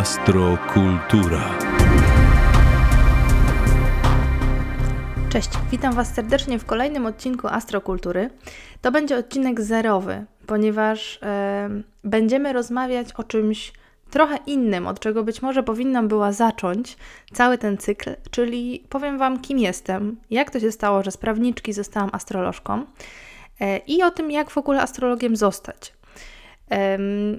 Astrokultura. Cześć, witam Was serdecznie w kolejnym odcinku Astrokultury. To będzie odcinek zerowy, ponieważ e, będziemy rozmawiać o czymś trochę innym, od czego być może powinnam była zacząć cały ten cykl, czyli powiem Wam, kim jestem, jak to się stało, że z prawniczki zostałam astrolożką e, i o tym, jak w ogóle astrologiem zostać.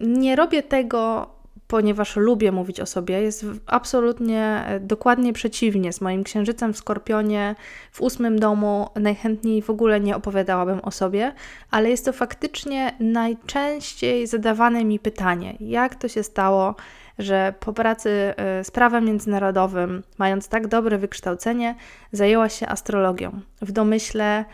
Nie robię tego ponieważ lubię mówić o sobie, jest absolutnie e, dokładnie przeciwnie. Z moim księżycem w skorpionie w ósmym domu najchętniej w ogóle nie opowiadałabym o sobie, ale jest to faktycznie najczęściej zadawane mi pytanie: jak to się stało, że po pracy e, z prawem międzynarodowym, mając tak dobre wykształcenie, zajęłaś się astrologią? W domyśle,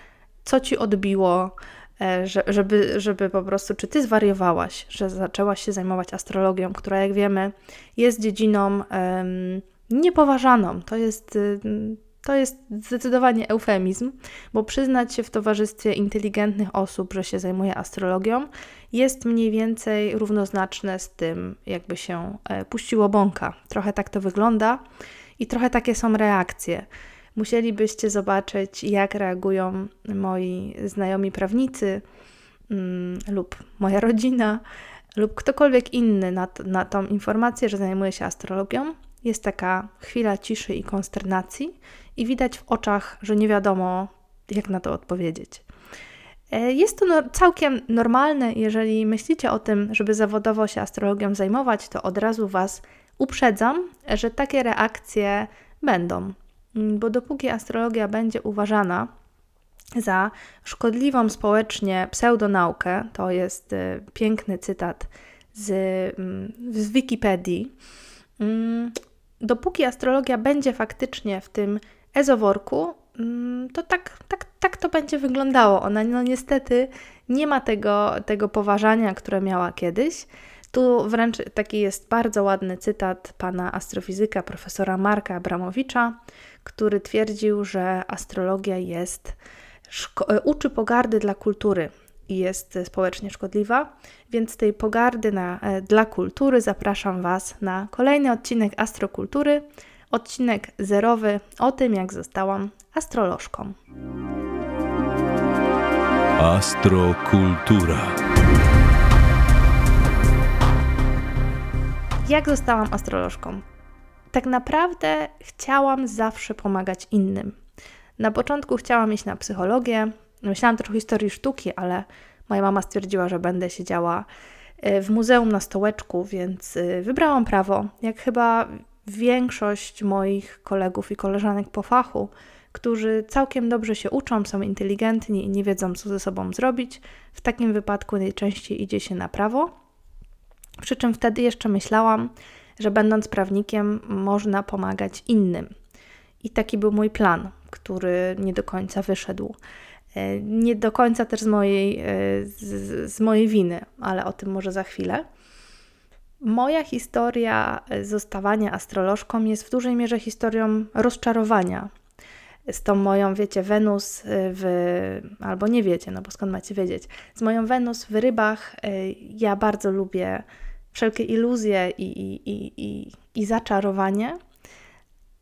co ci odbiło? E, żeby, żeby po prostu, czy ty zwariowałaś, że zaczęłaś się zajmować astrologią, która, jak wiemy, jest dziedziną um, niepoważaną. To jest, y, to jest zdecydowanie eufemizm, bo przyznać się w towarzystwie inteligentnych osób, że się zajmuje astrologią, jest mniej więcej równoznaczne z tym, jakby się e, puściło bąka. Trochę tak to wygląda i trochę takie są reakcje. Musielibyście zobaczyć, jak reagują moi znajomi prawnicy mm, lub moja rodzina lub ktokolwiek inny na, na tą informację, że zajmuje się astrologią. Jest taka chwila ciszy i konsternacji, i widać w oczach, że nie wiadomo, jak na to odpowiedzieć. E, jest to no, całkiem normalne, jeżeli myślicie o tym, żeby zawodowo się astrologią zajmować, to od razu Was uprzedzam, że takie reakcje będą. Mm, bo dopóki astrologia będzie uważana za szkodliwą społecznie pseudonaukę, to jest y, piękny cytat z, mm, z Wikipedii, mm, dopóki astrologia będzie faktycznie w tym ezoworku, to tak, tak, tak to będzie wyglądało. Ona no niestety nie ma tego, tego poważania, które miała kiedyś. Tu wręcz taki jest bardzo ładny cytat pana astrofizyka profesora Marka Abramowicza, który twierdził, że astrologia jest uczy pogardy dla kultury i jest społecznie szkodliwa, więc tej pogardy na, e, dla kultury zapraszam Was na kolejny odcinek Astrokultury, odcinek zerowy o tym, jak zostałam astrolożką. Astrokultura. Jak zostałam astrolożką? Tak naprawdę chciałam zawsze pomagać innym. Na początku chciałam iść na psychologię, myślałam trochę historii sztuki, ale moja mama stwierdziła, że będę siedziała e, w muzeum na stołeczku, więc e, wybrałam prawo. Jak chyba większość moich kolegów i koleżanek po fachu, którzy całkiem dobrze się uczą, są inteligentni i nie wiedzą, co ze sobą zrobić, w takim wypadku najczęściej idzie się na prawo. Przy czym wtedy jeszcze myślałam, że będąc prawnikiem można pomagać innym. I taki był mój plan, który nie do końca wyszedł. E, nie do końca też z mojej, e, z, z mojej winy, ale o tym może za chwilę. Moja historia zostawania astrolożką jest w dużej mierze historią rozczarowania. Z tą moją, wiecie, Wenus w. albo nie wiecie, no bo skąd macie wiedzieć? Z moją Wenus w rybach e, ja bardzo lubię wszelkie iluzje i, i, i, i, i zaczarowanie.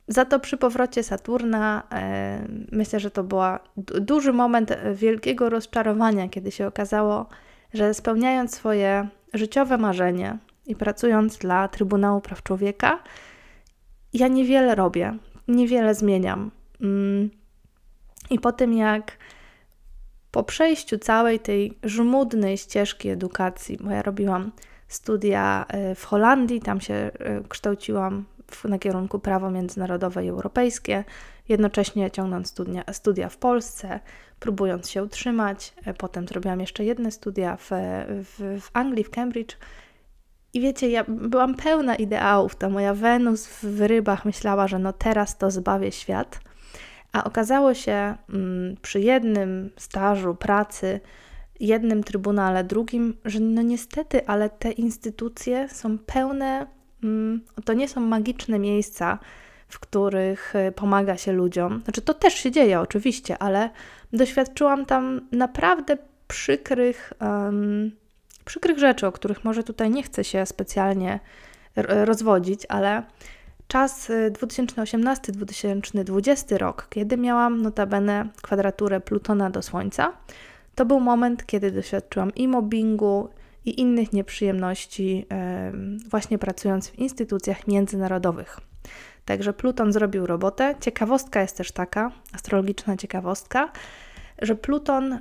Za to przy powrocie Saturna e, myślę, że to był duży moment wielkiego rozczarowania, kiedy się okazało, że spełniając swoje życiowe marzenie i pracując dla Trybunału Praw Człowieka, ja niewiele robię, niewiele zmieniam. Mm. I po tym, jak po przejściu całej tej żmudnej ścieżki edukacji, bo ja robiłam studia e, w Holandii, tam się e, kształciłam na kierunku prawo międzynarodowe i europejskie, jednocześnie ciągnąc studia, studia w Polsce, próbując się utrzymać. E, potem zrobiłam jeszcze jedne studia w, w, w Anglii, w Cambridge. I wiecie, ja byłam pełna ideałów. Ta moja Wenus w rybach myślała, że no teraz to zbawię świat. A okazało się mm, przy jednym stażu pracy, jednym trybunale, drugim, że no niestety, ale te instytucje są pełne, mm, to nie są magiczne miejsca, w których y, pomaga się ludziom. Znaczy, to też się dzieje oczywiście, ale doświadczyłam tam naprawdę przykrych, um, przykrych rzeczy, o których może tutaj nie chcę się specjalnie rozwodzić, ale czas 2018-2020 rok, kiedy miałam notabene kwadraturę Plutona do Słońca, to był moment, kiedy doświadczyłam i mobbingu, i innych nieprzyjemności, właśnie pracując w instytucjach międzynarodowych. Także Pluton zrobił robotę. Ciekawostka jest też taka, astrologiczna ciekawostka, że Pluton,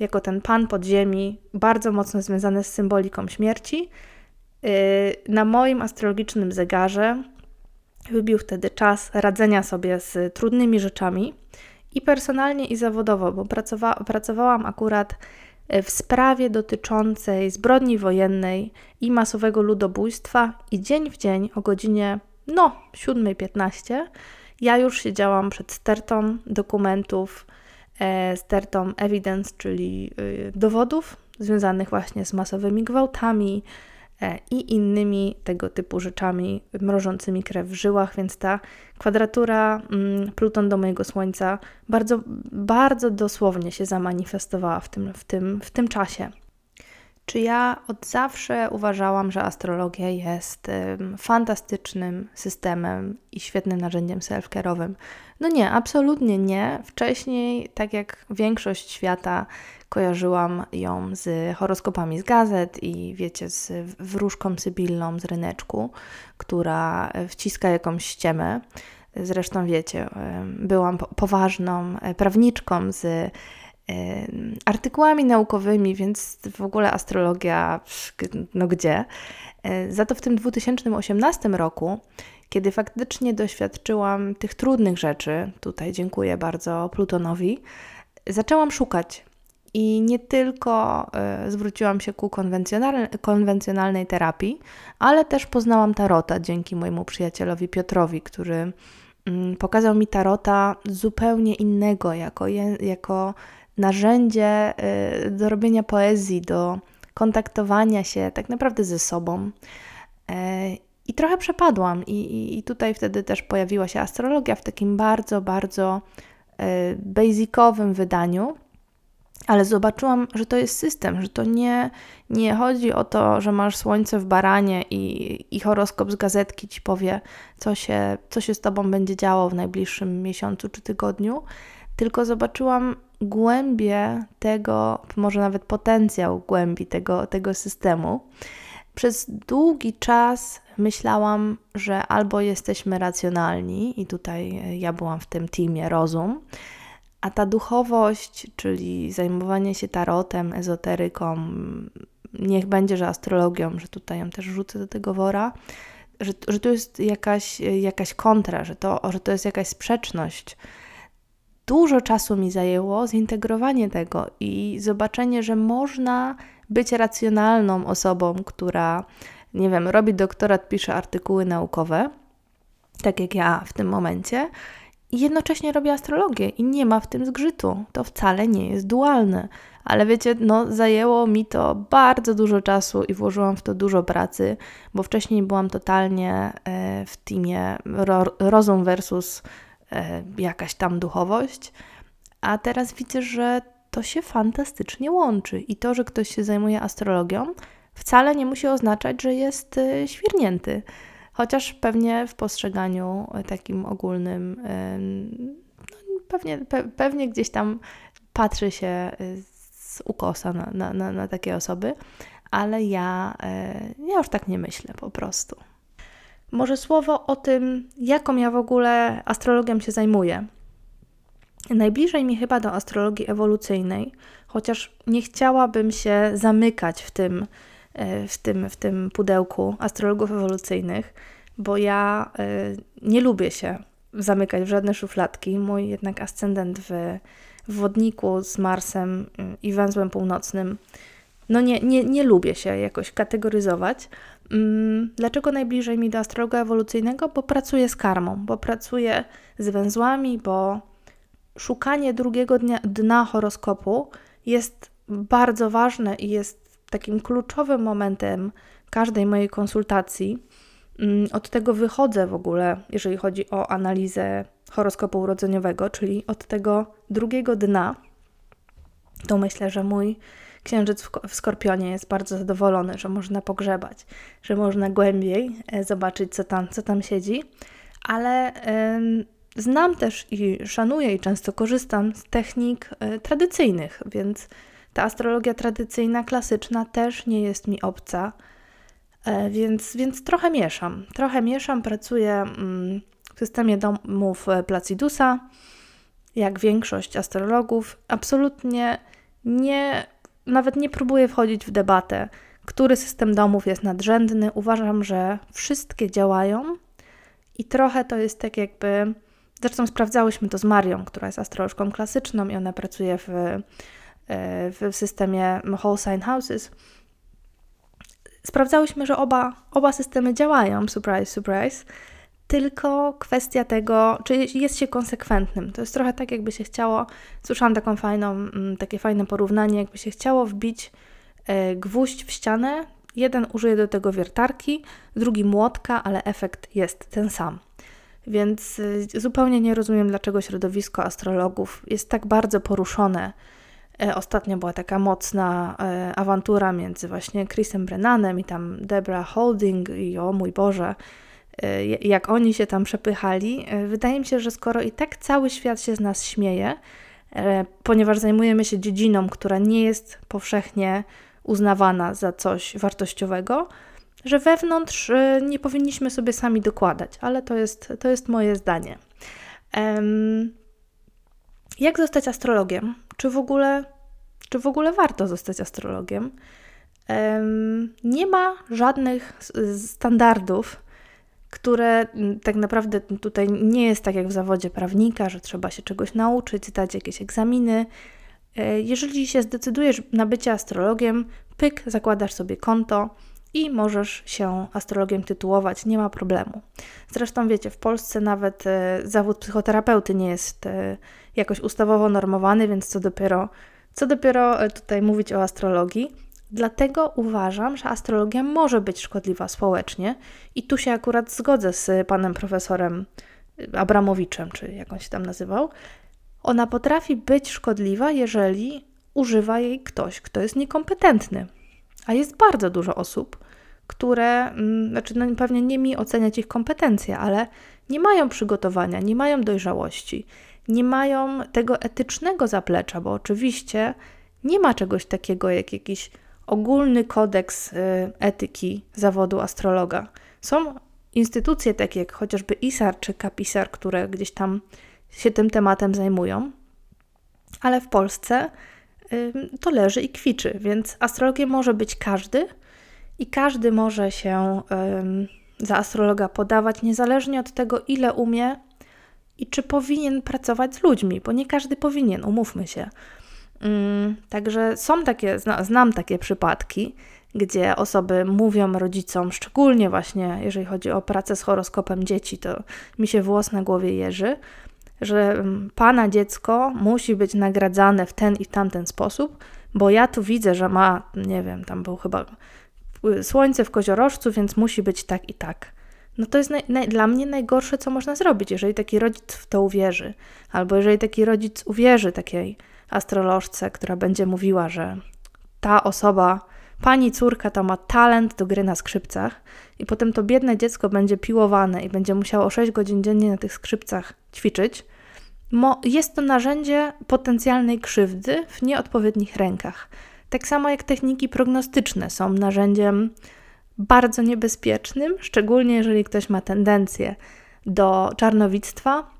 jako ten pan podziemi, bardzo mocno związany z symboliką śmierci, y, na moim astrologicznym zegarze wybił wtedy czas radzenia sobie z trudnymi rzeczami i personalnie, i zawodowo, bo pracowa pracowałam akurat e, w sprawie dotyczącej zbrodni wojennej i masowego ludobójstwa, i dzień w dzień o godzinie no 7.15 ja już siedziałam przed stertą dokumentów, e, stertą evidence, czyli y, dowodów związanych właśnie z masowymi gwałtami, i innymi tego typu rzeczami mrożącymi krew w żyłach, więc ta kwadratura mm, Pluton do mojego Słońca bardzo, bardzo dosłownie się zamanifestowała w tym, w tym, w tym czasie. Czy ja od zawsze uważałam, że astrologia jest fantastycznym systemem i świetnym narzędziem self-care'owym? No nie, absolutnie nie. Wcześniej, tak jak większość świata, kojarzyłam ją z horoskopami z gazet i wiecie, z wróżką sybilną z ryneczku, która wciska jakąś ściemę. Zresztą wiecie, byłam poważną prawniczką z artykułami naukowymi, więc w ogóle astrologia, no gdzie? E, za to w tym 2018 roku, kiedy faktycznie doświadczyłam tych trudnych rzeczy, tutaj dziękuję bardzo Plutonowi, zaczęłam szukać. I nie tylko y, zwróciłam się ku konwencjonalnej, terapii, ale też poznałam tarota dzięki mojemu przyjacielowi Piotrowi, który y, pokazał mi tarota zupełnie innego, jako, jako narzędzie y, do robienia poezji, do kontaktowania się tak naprawdę ze sobą. E, I trochę przepadłam, i, i, i tutaj wtedy też pojawiła się astrologia w takim bardzo, bardzo e, basicowym wydaniu. Ale zobaczyłam, że to jest system, że to nie, nie chodzi o to, że masz słońce w baranie i, i horoskop z gazetki ci powie, co się, co się z tobą będzie działo w najbliższym miesiącu czy tygodniu, tylko zobaczyłam głębię tego, może nawet potencjał głębi tego, tego systemu. Przez długi czas myślałam, że albo jesteśmy racjonalni, i tutaj ja byłam w tym teamie rozum, a ta duchowość, czyli zajmowanie się tarotem, ezoteryką, niech będzie, że astrologią, że tutaj ją też rzucę do tego wora, że, że tu jest jakaś, jakaś kontra, że to, że to jest jakaś sprzeczność dużo czasu mi zajęło zintegrowanie tego i zobaczenie, że można być racjonalną osobą, która, nie wiem, robi doktorat, pisze artykuły naukowe, tak jak ja w tym momencie, i jednocześnie robi astrologię i nie ma w tym zgrzytu. To wcale nie jest dualne. Ale wiecie, no zajęło mi to bardzo dużo czasu i włożyłam w to dużo pracy, bo wcześniej byłam totalnie e, w teamie rozum versus jakaś tam duchowość, a teraz widzę, że to się fantastycznie łączy i to, że ktoś się zajmuje astrologią, wcale nie musi oznaczać, że jest e, świrnięty. Chociaż pewnie w postrzeganiu takim ogólnym, no, pewnie, pe, pewnie gdzieś tam patrzy się e, z ukosa na, na, na, na takie osoby, ale ja, ja już tak nie myślę po prostu. Może słowo o tym, jaką ja w ogóle astrologią się zajmuję. Najbliżej mi chyba do astrologii ewolucyjnej, chociaż nie chciałabym się zamykać w tym, e, w tym, w tym pudełku astrologów ewolucyjnych, bo ja e, nie lubię się zamykać w żadne szufladki. Mój jednak ascendent w, w wodniku z Marsem mm, i węzłem północnym, no nie, nie, nie lubię się jakoś kategoryzować. Mm, dlaczego najbliżej mi do astrologa ewolucyjnego? Bo pracuję z karmą, bo pracuję z węzłami, bo szukanie drugiego dnia, dna horoskopu jest bardzo ważne i jest takim kluczowym momentem każdej mojej konsultacji. Mm, od tego wychodzę w ogóle, jeżeli chodzi o analizę horoskopu urodzeniowego, czyli od tego drugiego dna. To myślę, że mój księżyc w, Skorpionie jest bardzo zadowolony, że można pogrzebać, że można głębiej e, zobaczyć, co tam, co tam siedzi. Ale znam też i szanuję i często korzystam z technik y, tradycyjnych, więc ta astrologia tradycyjna, klasyczna też nie jest mi obca. E, więc, więc trochę mieszam. Trochę mieszam, pracuję mm, w systemie domów Placidusa, jak większość astrologów. Absolutnie nie, nawet nie próbuję wchodzić w debatę, który system domów jest nadrzędny. Uważam, że wszystkie działają i trochę to jest tak jakby. Zresztą sprawdzałyśmy to z Marią, która jest astrolożką klasyczną i ona pracuje w, e, w systemie Whole Sign Houses sprawdzałyśmy, że oba, oba systemy działają, surprise, surprise, tylko kwestia tego, czy jest się konsekwentnym. To jest trochę tak, jakby się chciało, słyszałam taką fajną, mm, takie fajne porównanie, jakby się chciało wbić e, gwóźdź w ścianę, jeden użyje do tego wiertarki, drugi młotka, ale efekt jest ten sam. Więc e, zupełnie nie rozumiem, dlaczego środowisko astrologów jest tak bardzo poruszone E, ostatnio była taka mocna awantura między właśnie Chrisem Brennanem i tam Debra Holding i o mój Boże, jak oni się tam przepychali. Wydaje mi się, że skoro i tak cały świat się z nas śmieje, ponieważ zajmujemy się dziedziną, która nie jest powszechnie uznawana za coś wartościowego, że wewnątrz nie powinniśmy sobie sami dokładać, ale to jest, to jest moje zdanie. Jak zostać astrologiem? Czy w ogóle, czy w ogóle warto zostać astrologiem? Nie ma żadnych standardów, które tak naprawdę tutaj nie jest tak jak w zawodzie prawnika, że trzeba się czegoś nauczyć, zdać jakieś egzaminy. E, jeżeli się zdecydujesz na bycie astrologiem, pyk, zakładasz sobie konto i możesz się astrologiem tytułować, nie ma problemu. Zresztą wiecie, w Polsce nawet e, zawód psychoterapeuty nie jest e, jakoś ustawowo normowany, więc co dopiero, co dopiero tutaj mówić o astrologii. Dlatego uważam, że astrologia może być szkodliwa społecznie i tu się akurat zgodzę z panem profesorem Abramowiczem, czy jak on się tam nazywał. Ona potrafi być szkodliwa, jeżeli używa jej ktoś, kto jest niekompetentny. A jest bardzo dużo osób, które, mm, znaczy no pewnie nie mi oceniać ich kompetencje, ale nie mają przygotowania, nie mają dojrzałości, nie mają tego etycznego zaplecza, bo oczywiście nie ma czegoś takiego jak jakiś ogólny kodeks y, etyki zawodu astrologa. Są instytucje takie jak chociażby ISAR czy KAPISAR, które gdzieś tam się tym tematem zajmują, ale w Polsce to leży i kwiczy, więc astrologiem może być każdy i każdy może się za astrologa podawać, niezależnie od tego, ile umie i czy powinien pracować z ludźmi, bo nie każdy powinien, umówmy się. Także są takie, znam takie przypadki, gdzie osoby mówią rodzicom, szczególnie właśnie jeżeli chodzi o pracę z horoskopem dzieci, to mi się włos na głowie jeży, że mm, pana dziecko musi być nagradzane w ten i tamten sposób, bo ja tu widzę, że ma, nie wiem, tam był chyba y, słońce w koziorożcu, więc musi być tak i tak. No to jest naj, naj, dla mnie najgorsze, co można zrobić, jeżeli taki rodzic w to uwierzy, albo jeżeli taki rodzic uwierzy takiej astrolożce, która będzie mówiła, że ta osoba, pani córka, to ma talent do gry na skrzypcach, i potem to biedne dziecko będzie piłowane i będzie musiało 6 godzin dziennie na tych skrzypcach ćwiczyć, jest to narzędzie potencjalnej krzywdy w nieodpowiednich rękach. Tak samo jak techniki prognostyczne są narzędziem bardzo niebezpiecznym, szczególnie jeżeli ktoś ma tendencję do czarnowictwa,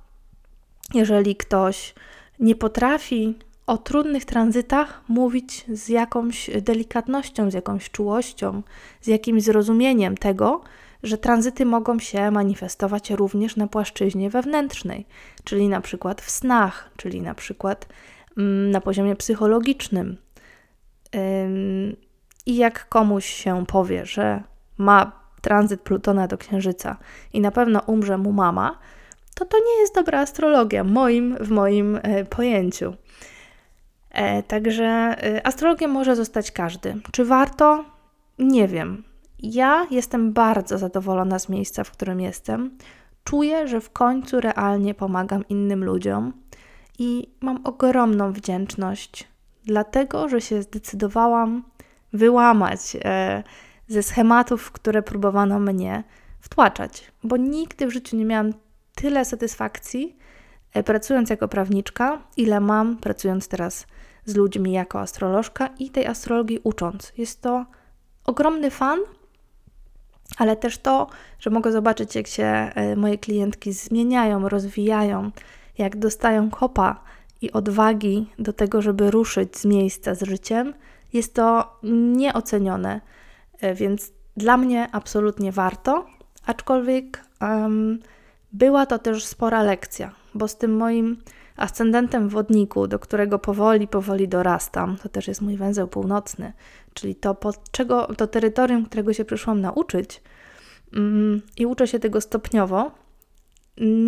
jeżeli ktoś nie potrafi o trudnych tranzytach mówić z jakąś delikatnością, z jakąś czułością, z jakimś zrozumieniem tego, że tranzyty mogą się manifestować również na płaszczyźnie wewnętrznej, czyli na przykład w snach, czyli na przykład mm, na poziomie psychologicznym. I jak komuś się powie, że ma tranzyt Plutona do Księżyca i na pewno umrze mu mama, to to nie jest dobra astrologia moim, w moim e, pojęciu. E, także e, astrologiem może zostać każdy. Czy warto? Nie wiem. Ja jestem bardzo zadowolona z miejsca, w którym jestem. Czuję, że w końcu realnie pomagam innym ludziom i mam ogromną wdzięczność dlatego że się zdecydowałam wyłamać e, ze schematów, które próbowano mnie wtłaczać, bo nigdy w życiu nie miałam tyle satysfakcji e, pracując jako prawniczka, ile mam pracując teraz z ludźmi jako astrolożka i tej astrologii ucząc. Jest to ogromny fan, ale też to, że mogę zobaczyć, jak się e, moje klientki zmieniają, rozwijają, jak dostają kopa i odwagi do tego, żeby ruszyć z miejsca z życiem, jest to nieocenione. E, więc dla mnie absolutnie warto, aczkolwiek um, była to też spora lekcja, bo z tym moim ascendentem wodniku, do którego powoli, powoli dorastam, to też jest mój węzeł północny, czyli to, pod czego, to terytorium, którego się przyszłam nauczyć um, i uczę się tego stopniowo,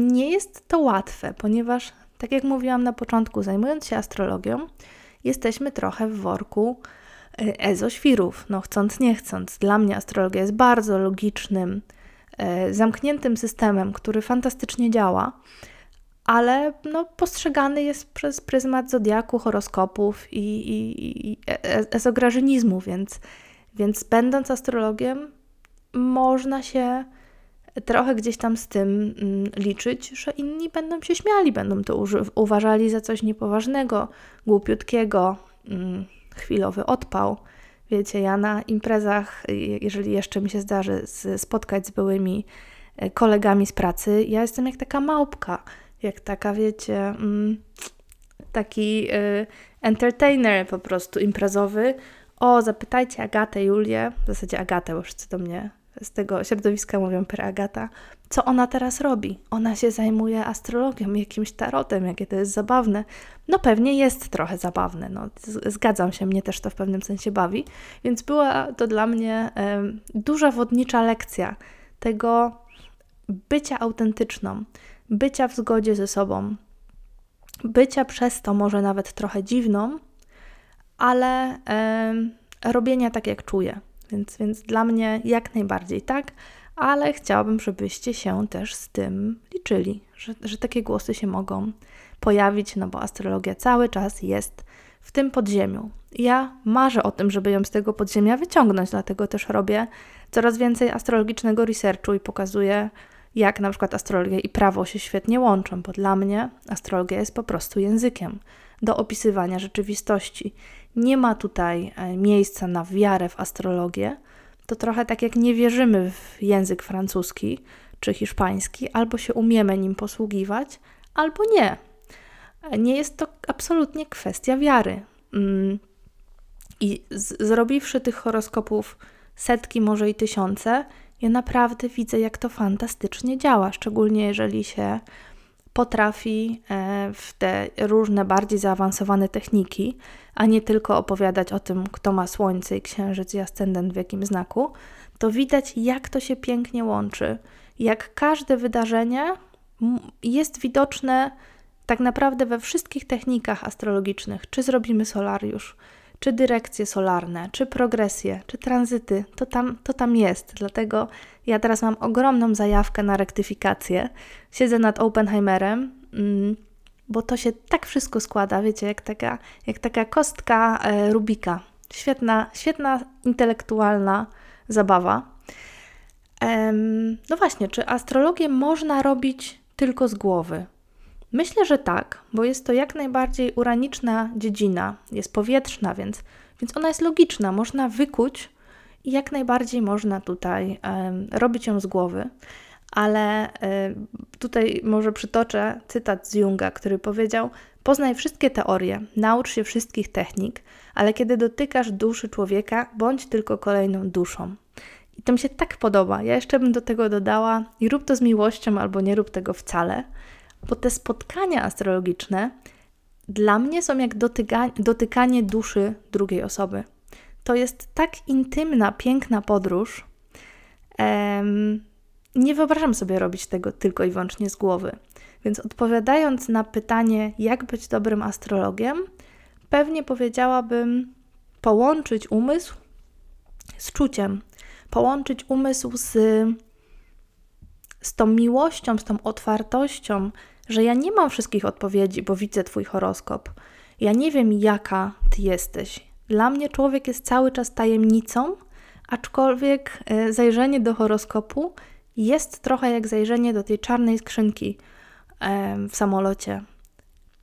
nie jest to łatwe, ponieważ, tak jak mówiłam na początku, zajmując się astrologią, jesteśmy trochę w worku e, ezoświrów, no chcąc nie chcąc. Dla mnie astrologia jest bardzo logicznym, e, zamkniętym systemem, który fantastycznie działa, ale no, postrzegany jest przez pryzmat zodiaku, horoskopów i, i, i e, ezograżynizmu, więc, więc będąc astrologiem, można się trochę gdzieś tam z tym mm, liczyć, że inni będą się śmiali, będą to uważali za coś niepoważnego, głupiutkiego, mm, chwilowy odpał. Wiecie, ja na imprezach, jeżeli jeszcze mi się zdarzy spotkać z byłymi e, kolegami z pracy, ja jestem jak taka małpka, jak taka, wiecie, mm, taki e, entertainer po prostu imprezowy. O, zapytajcie Agatę, Julię, w zasadzie Agatę, bo wszyscy do mnie z tego środowiska mówią per Agata, co ona teraz robi? Ona się zajmuje astrologią, jakimś tarotem, jakie to jest zabawne. No pewnie jest trochę zabawne, no, zgadzam się, mnie też to w pewnym sensie bawi, więc była to dla mnie duża wodnicza lekcja tego bycia autentyczną, bycia w zgodzie ze sobą, bycia przez to może nawet trochę dziwną, ale e, robienia tak, jak czuję. Więc, więc dla mnie jak najbardziej tak, ale chciałabym, żebyście się też z tym liczyli, że, że takie głosy się mogą pojawić, no bo astrologia cały czas jest w tym podziemiu. Ja marzę o tym, żeby ją z tego podziemia wyciągnąć, dlatego też robię coraz więcej astrologicznego researchu i pokazuję, jak na przykład astrologia i prawo się świetnie łączą, bo dla mnie astrologia jest po prostu językiem do opisywania rzeczywistości. Nie ma tutaj e, miejsca na wiarę w astrologię. To trochę tak jak nie wierzymy w język francuski czy hiszpański, albo się umiemy nim posługiwać, albo nie. Nie jest to absolutnie kwestia wiary. Mm. I zrobiwszy tych horoskopów setki, może i tysiące, ja naprawdę widzę, jak to fantastycznie działa, szczególnie jeżeli się potrafi e, w te różne bardziej zaawansowane techniki, a nie tylko opowiadać o tym, kto ma słońce i księżyc i ascendent w jakim znaku, to widać, jak to się pięknie łączy. Jak każde wydarzenie jest widoczne tak naprawdę we wszystkich technikach astrologicznych. Czy zrobimy solariusz, czy dyrekcje solarne, czy progresje, czy tranzyty, to tam, to tam jest. Dlatego ja teraz mam ogromną zajawkę na rektyfikację. Siedzę nad Oppenheimerem, mm, bo to się tak wszystko składa, wiecie, jak taka, jak taka kostka e, Rubika. Świetna, świetna intelektualna zabawa. no właśnie, czy astrologię można robić tylko z głowy? Myślę, że tak, bo jest to jak najbardziej uraniczna dziedzina, jest powietrzna, więc, więc ona jest logiczna, można wykuć i jak najbardziej można tutaj robić ją z głowy. Ale tutaj może przytoczę cytat z Junga, który powiedział: Poznaj wszystkie teorie, naucz się wszystkich technik, ale kiedy dotykasz duszy człowieka, bądź tylko kolejną duszą. I to mi się tak podoba. Ja jeszcze bym do tego dodała i rób to z miłością, albo nie rób tego wcale, bo te spotkania astrologiczne dla mnie są jak dotyka, dotykanie duszy drugiej osoby. To jest tak intymna, piękna podróż. Um, nie wyobrażam sobie robić tego tylko i wyłącznie z głowy. Więc odpowiadając na pytanie, jak być dobrym astrologiem, pewnie powiedziałabym połączyć umysł z czuciem, połączyć umysł z, z tą miłością, z tą otwartością, że ja nie mam wszystkich odpowiedzi, bo widzę Twój horoskop. Ja nie wiem, jaka ty jesteś. Dla mnie człowiek jest cały czas tajemnicą, aczkolwiek e, zajrzenie do horoskopu jest trochę jak zajrzenie do tej czarnej skrzynki w samolocie.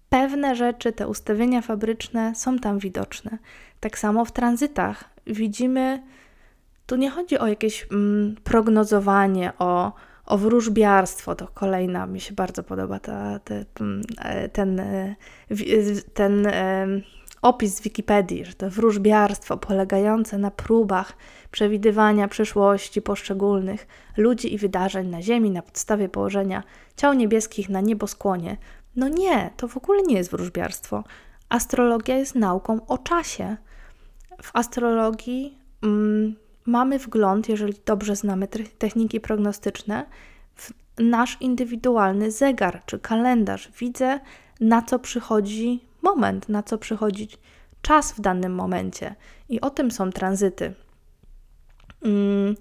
Pewne rzeczy, te ustawienia fabryczne są tam widoczne. Tak samo w tranzytach widzimy, tu nie chodzi o jakieś mm, prognozowanie, o, o wróżbiarstwo, to kolejna, mi się bardzo podoba ta, te, mm, e, ten, e, ten, ten opis z Wikipedii, że to wróżbiarstwo polegające na próbach przewidywania przyszłości poszczególnych ludzi i wydarzeń na Ziemi na podstawie położenia ciał niebieskich na nieboskłonie. No nie, to w ogóle nie jest wróżbiarstwo. Astrologia jest nauką o czasie. W astrologii mm, mamy wgląd, jeżeli dobrze znamy techniki prognostyczne, w nasz indywidualny zegar czy kalendarz. Widzę, na co przychodzi moment, na co przychodzi czas w danym momencie. I o tym są tranzyty. Mm,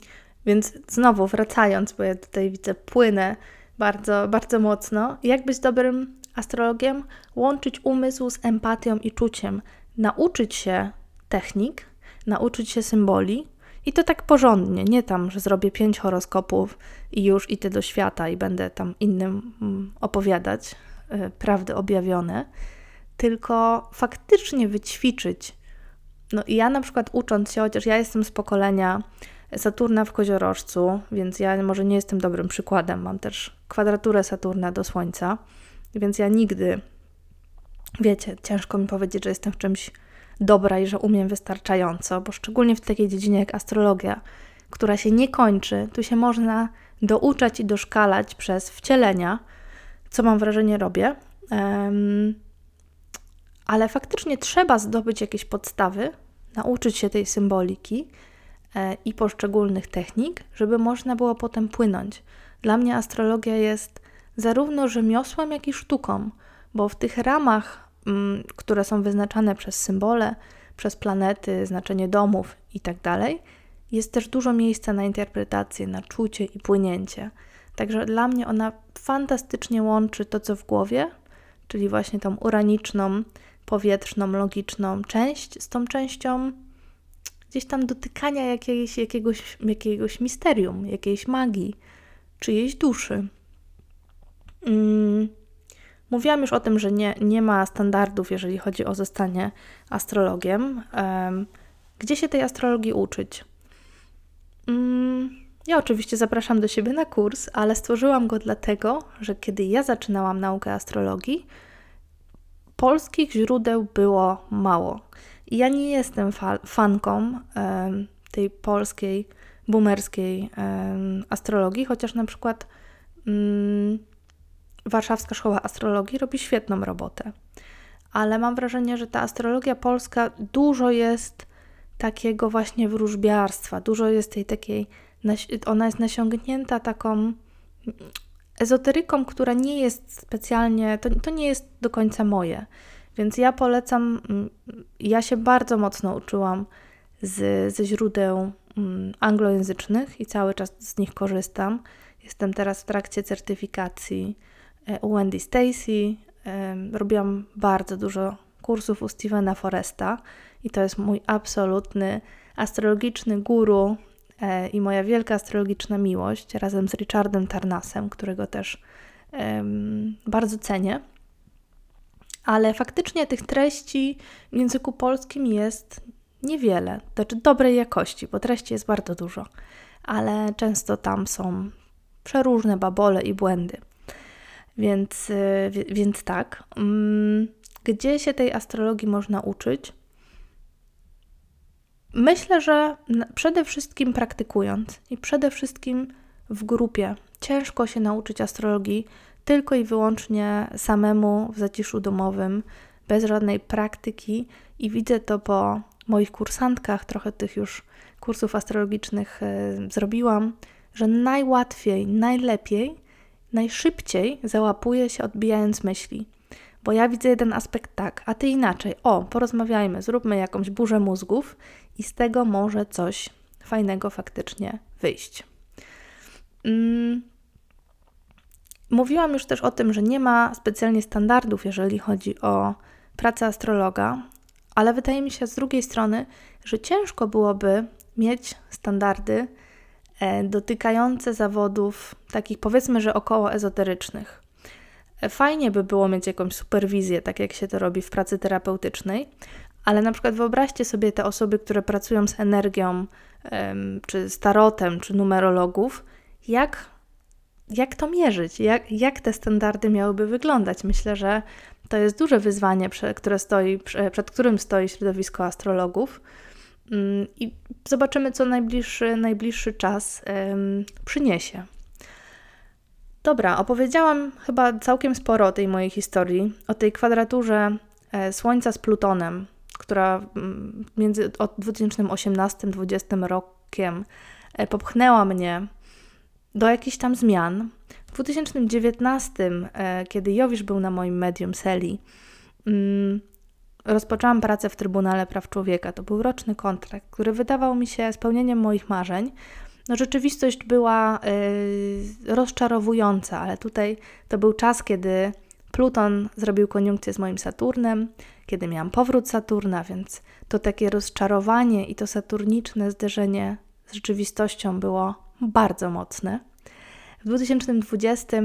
więc znowu wracając, bo ja tutaj widzę, płynę bardzo, bardzo mocno. Jak być dobrym astrologiem? Łączyć umysł z empatią i czuciem. Nauczyć się technik, nauczyć się symboli, i to tak porządnie, nie tam, że zrobię pięć horoskopów i już idę do świata i będę tam innym mm, opowiadać y, prawdy objawione, tylko faktycznie wyćwiczyć. No i ja na przykład ucząc się, chociaż ja jestem z pokolenia Saturna w koziorożcu, więc ja może nie jestem dobrym przykładem. Mam też kwadraturę Saturna do Słońca, więc ja nigdy, wiecie, ciężko mi powiedzieć, że jestem w czymś dobra i że umiem wystarczająco, bo szczególnie w takiej dziedzinie jak astrologia, która się nie kończy, tu się można douczać i doszkalać przez wcielenia, co mam wrażenie robię. Um, ale faktycznie trzeba zdobyć jakieś podstawy, nauczyć się tej symboliki e, i poszczególnych technik, żeby można było potem płynąć. Dla mnie astrologia jest zarówno rzemiosłem, jak i sztuką, bo w tych ramach które są wyznaczane przez symbole, przez planety, znaczenie domów itd., tak jest też dużo miejsca na interpretację, na czucie i płynięcie. Także dla mnie ona fantastycznie łączy to, co w głowie, czyli właśnie tą uraniczną, powietrzną, logiczną część z tą częścią gdzieś tam dotykania jakiejś, jakiegoś, jakiegoś misterium, jakiejś magii, czyjejś duszy. Mm. Mówiłam już o tym, że nie, nie ma standardów, jeżeli chodzi o zostanie astrologiem. Gdzie się tej astrologii uczyć? Mm, ja oczywiście zapraszam do siebie na kurs, ale stworzyłam go dlatego, że kiedy ja zaczynałam naukę astrologii, polskich źródeł było mało. I ja nie jestem fa fanką tej polskiej, boomerskiej astrologii, chociaż na przykład. Mm, Warszawska Szkoła Astrologii robi świetną robotę. Ale mam wrażenie, że ta astrologia polska dużo jest takiego właśnie wróżbiarstwa, dużo jest tej takiej, ona jest nasiągnięta taką ezoteryką, która nie jest specjalnie, to, to nie jest do końca moje. Więc ja polecam, mm, ja się bardzo mocno uczyłam z, ze źródeł mm, anglojęzycznych i cały czas z nich korzystam. Jestem teraz w trakcie certyfikacji u Wendy Stacy. Robiłam bardzo dużo kursów u Stevena Foresta i to jest mój absolutny astrologiczny guru e, i moja wielka astrologiczna miłość razem z Richardem Tarnasem, którego też bardzo cenię. Ale faktycznie tych treści w języku polskim jest niewiele, znaczy dobrej jakości, bo treści jest bardzo dużo, ale często tam są przeróżne babole i błędy. Więc, y, więc tak. Mm, gdzie się tej astrologii można uczyć? Myślę, że przede wszystkim praktykując i przede wszystkim w grupie. Ciężko się nauczyć astrologii tylko i wyłącznie samemu w zaciszu domowym, bez żadnej praktyki, i widzę to po moich kursantkach, trochę tych już kursów astrologicznych y, zrobiłam, że najłatwiej, najlepiej najszybciej załapuje się odbijając myśli. Bo ja widzę jeden aspekt tak, a ty inaczej. O, porozmawiajmy, zróbmy jakąś burzę mózgów i z tego może coś fajnego faktycznie wyjść. Mm. Mówiłam już też o tym, że nie ma specjalnie standardów, jeżeli chodzi o pracę astrologa, ale wydaje mi się z drugiej strony, że ciężko byłoby mieć standardy dotykające zawodów takich powiedzmy, że około ezoterycznych. E, fajnie by było mieć jakąś superwizję, tak jak się to robi w pracy terapeutycznej, ale na przykład wyobraźcie sobie te osoby, które pracują z energią, czy z tarotem, czy numerologów, jak, jak to mierzyć, jak, jak te standardy miałyby wyglądać. Myślę, że to jest duże wyzwanie, które stoi, przed którym stoi środowisko astrologów. Mm, I zobaczymy, co najbliższy, najbliższy czas przyniesie. Dobra, opowiedziałam chyba całkiem sporo o tej mojej historii, o tej kwadraturze e, Słońca z Plutonem, która mm, między 2018-2020 rokiem e, popchnęła mnie do jakichś tam zmian. W 2019, e, kiedy Jowisz był na moim medium Seli, mm, rozpoczęłam pracę w Trybunale Praw Człowieka. To był roczny kontrakt, który wydawał mi się spełnieniem moich marzeń. No, rzeczywistość była yy, rozczarowująca, ale tutaj to był czas, kiedy Pluton zrobił koniunkcję z moim Saturnem, kiedy miałam powrót Saturna, więc to takie rozczarowanie i to saturniczne zderzenie z rzeczywistością było bardzo mocne. W 2020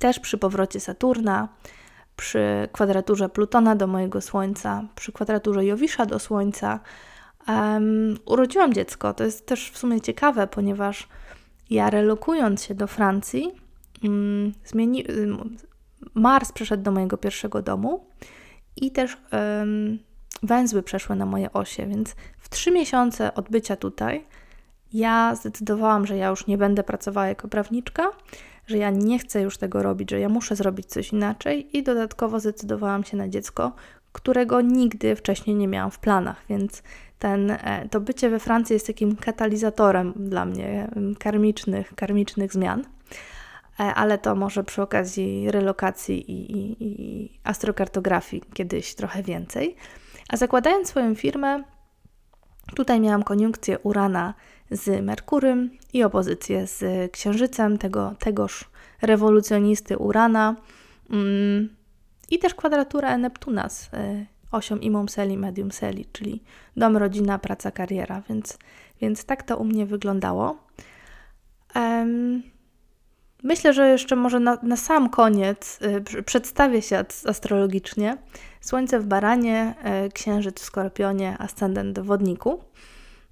też przy powrocie Saturna, przy kwadraturze Plutona do mojego Słońca, przy kwadraturze Jowisza do Słońca, um, urodziłam dziecko. To jest też w sumie ciekawe, ponieważ ja relokując się do Francji, um, zmieni, um, Mars przyszedł do mojego pierwszego domu i też um, węzły przeszły na moje osie, więc w trzy miesiące odbycia tutaj ja zdecydowałam, że ja już nie będę pracowała jako prawniczka, że ja nie chcę już tego robić, że ja muszę zrobić coś inaczej i dodatkowo zdecydowałam się na dziecko, którego nigdy wcześniej nie miałam w planach, więc ten, e, to bycie we Francji jest takim katalizatorem dla mnie karmicznych, karmicznych zmian. E, ale to może przy okazji relokacji i, i, i astrokartografii kiedyś trochę więcej. A zakładając swoją firmę, tutaj miałam koniunkcję Urana z Merkurym i opozycję z Księżycem, tego, tegoż rewolucjonisty Urana mm, i też kwadratura Neptuna z y, osią Imum Seli, Medium Seli, czyli dom, rodzina, praca, kariera, więc, więc tak to u mnie wyglądało. Um, Myślę, że jeszcze może na, na sam koniec y, przedstawię się astrologicznie. Słońce w baranie, y, księżyc w skorpionie, ascendent w wodniku.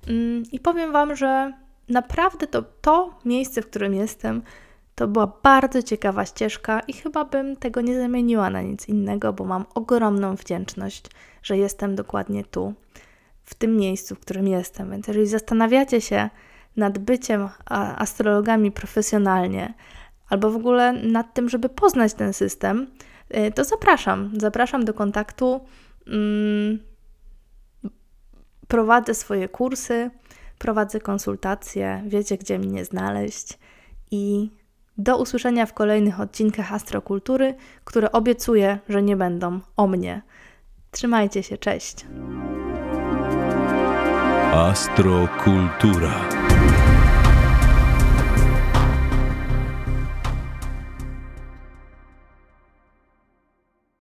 Mm, I powiem Wam, że naprawdę to, to miejsce, w którym jestem, to była bardzo ciekawa ścieżka i chyba bym tego nie zamieniła na nic innego, bo mam ogromną wdzięczność, że jestem dokładnie tu, w tym miejscu, w którym jestem. Więc jeżeli zastanawiacie się nad byciem astrologami profesjonalnie, albo w ogóle nad tym, żeby poznać ten system, y, to zapraszam. Zapraszam do kontaktu. Prowadzę swoje kursy, prowadzę konsultacje, wiecie, gdzie mnie znaleźć. I do usłyszenia w kolejnych odcinkach Astrokultury, które obiecuję, że nie będą o mnie. Trzymajcie się, cześć. Astrokultura.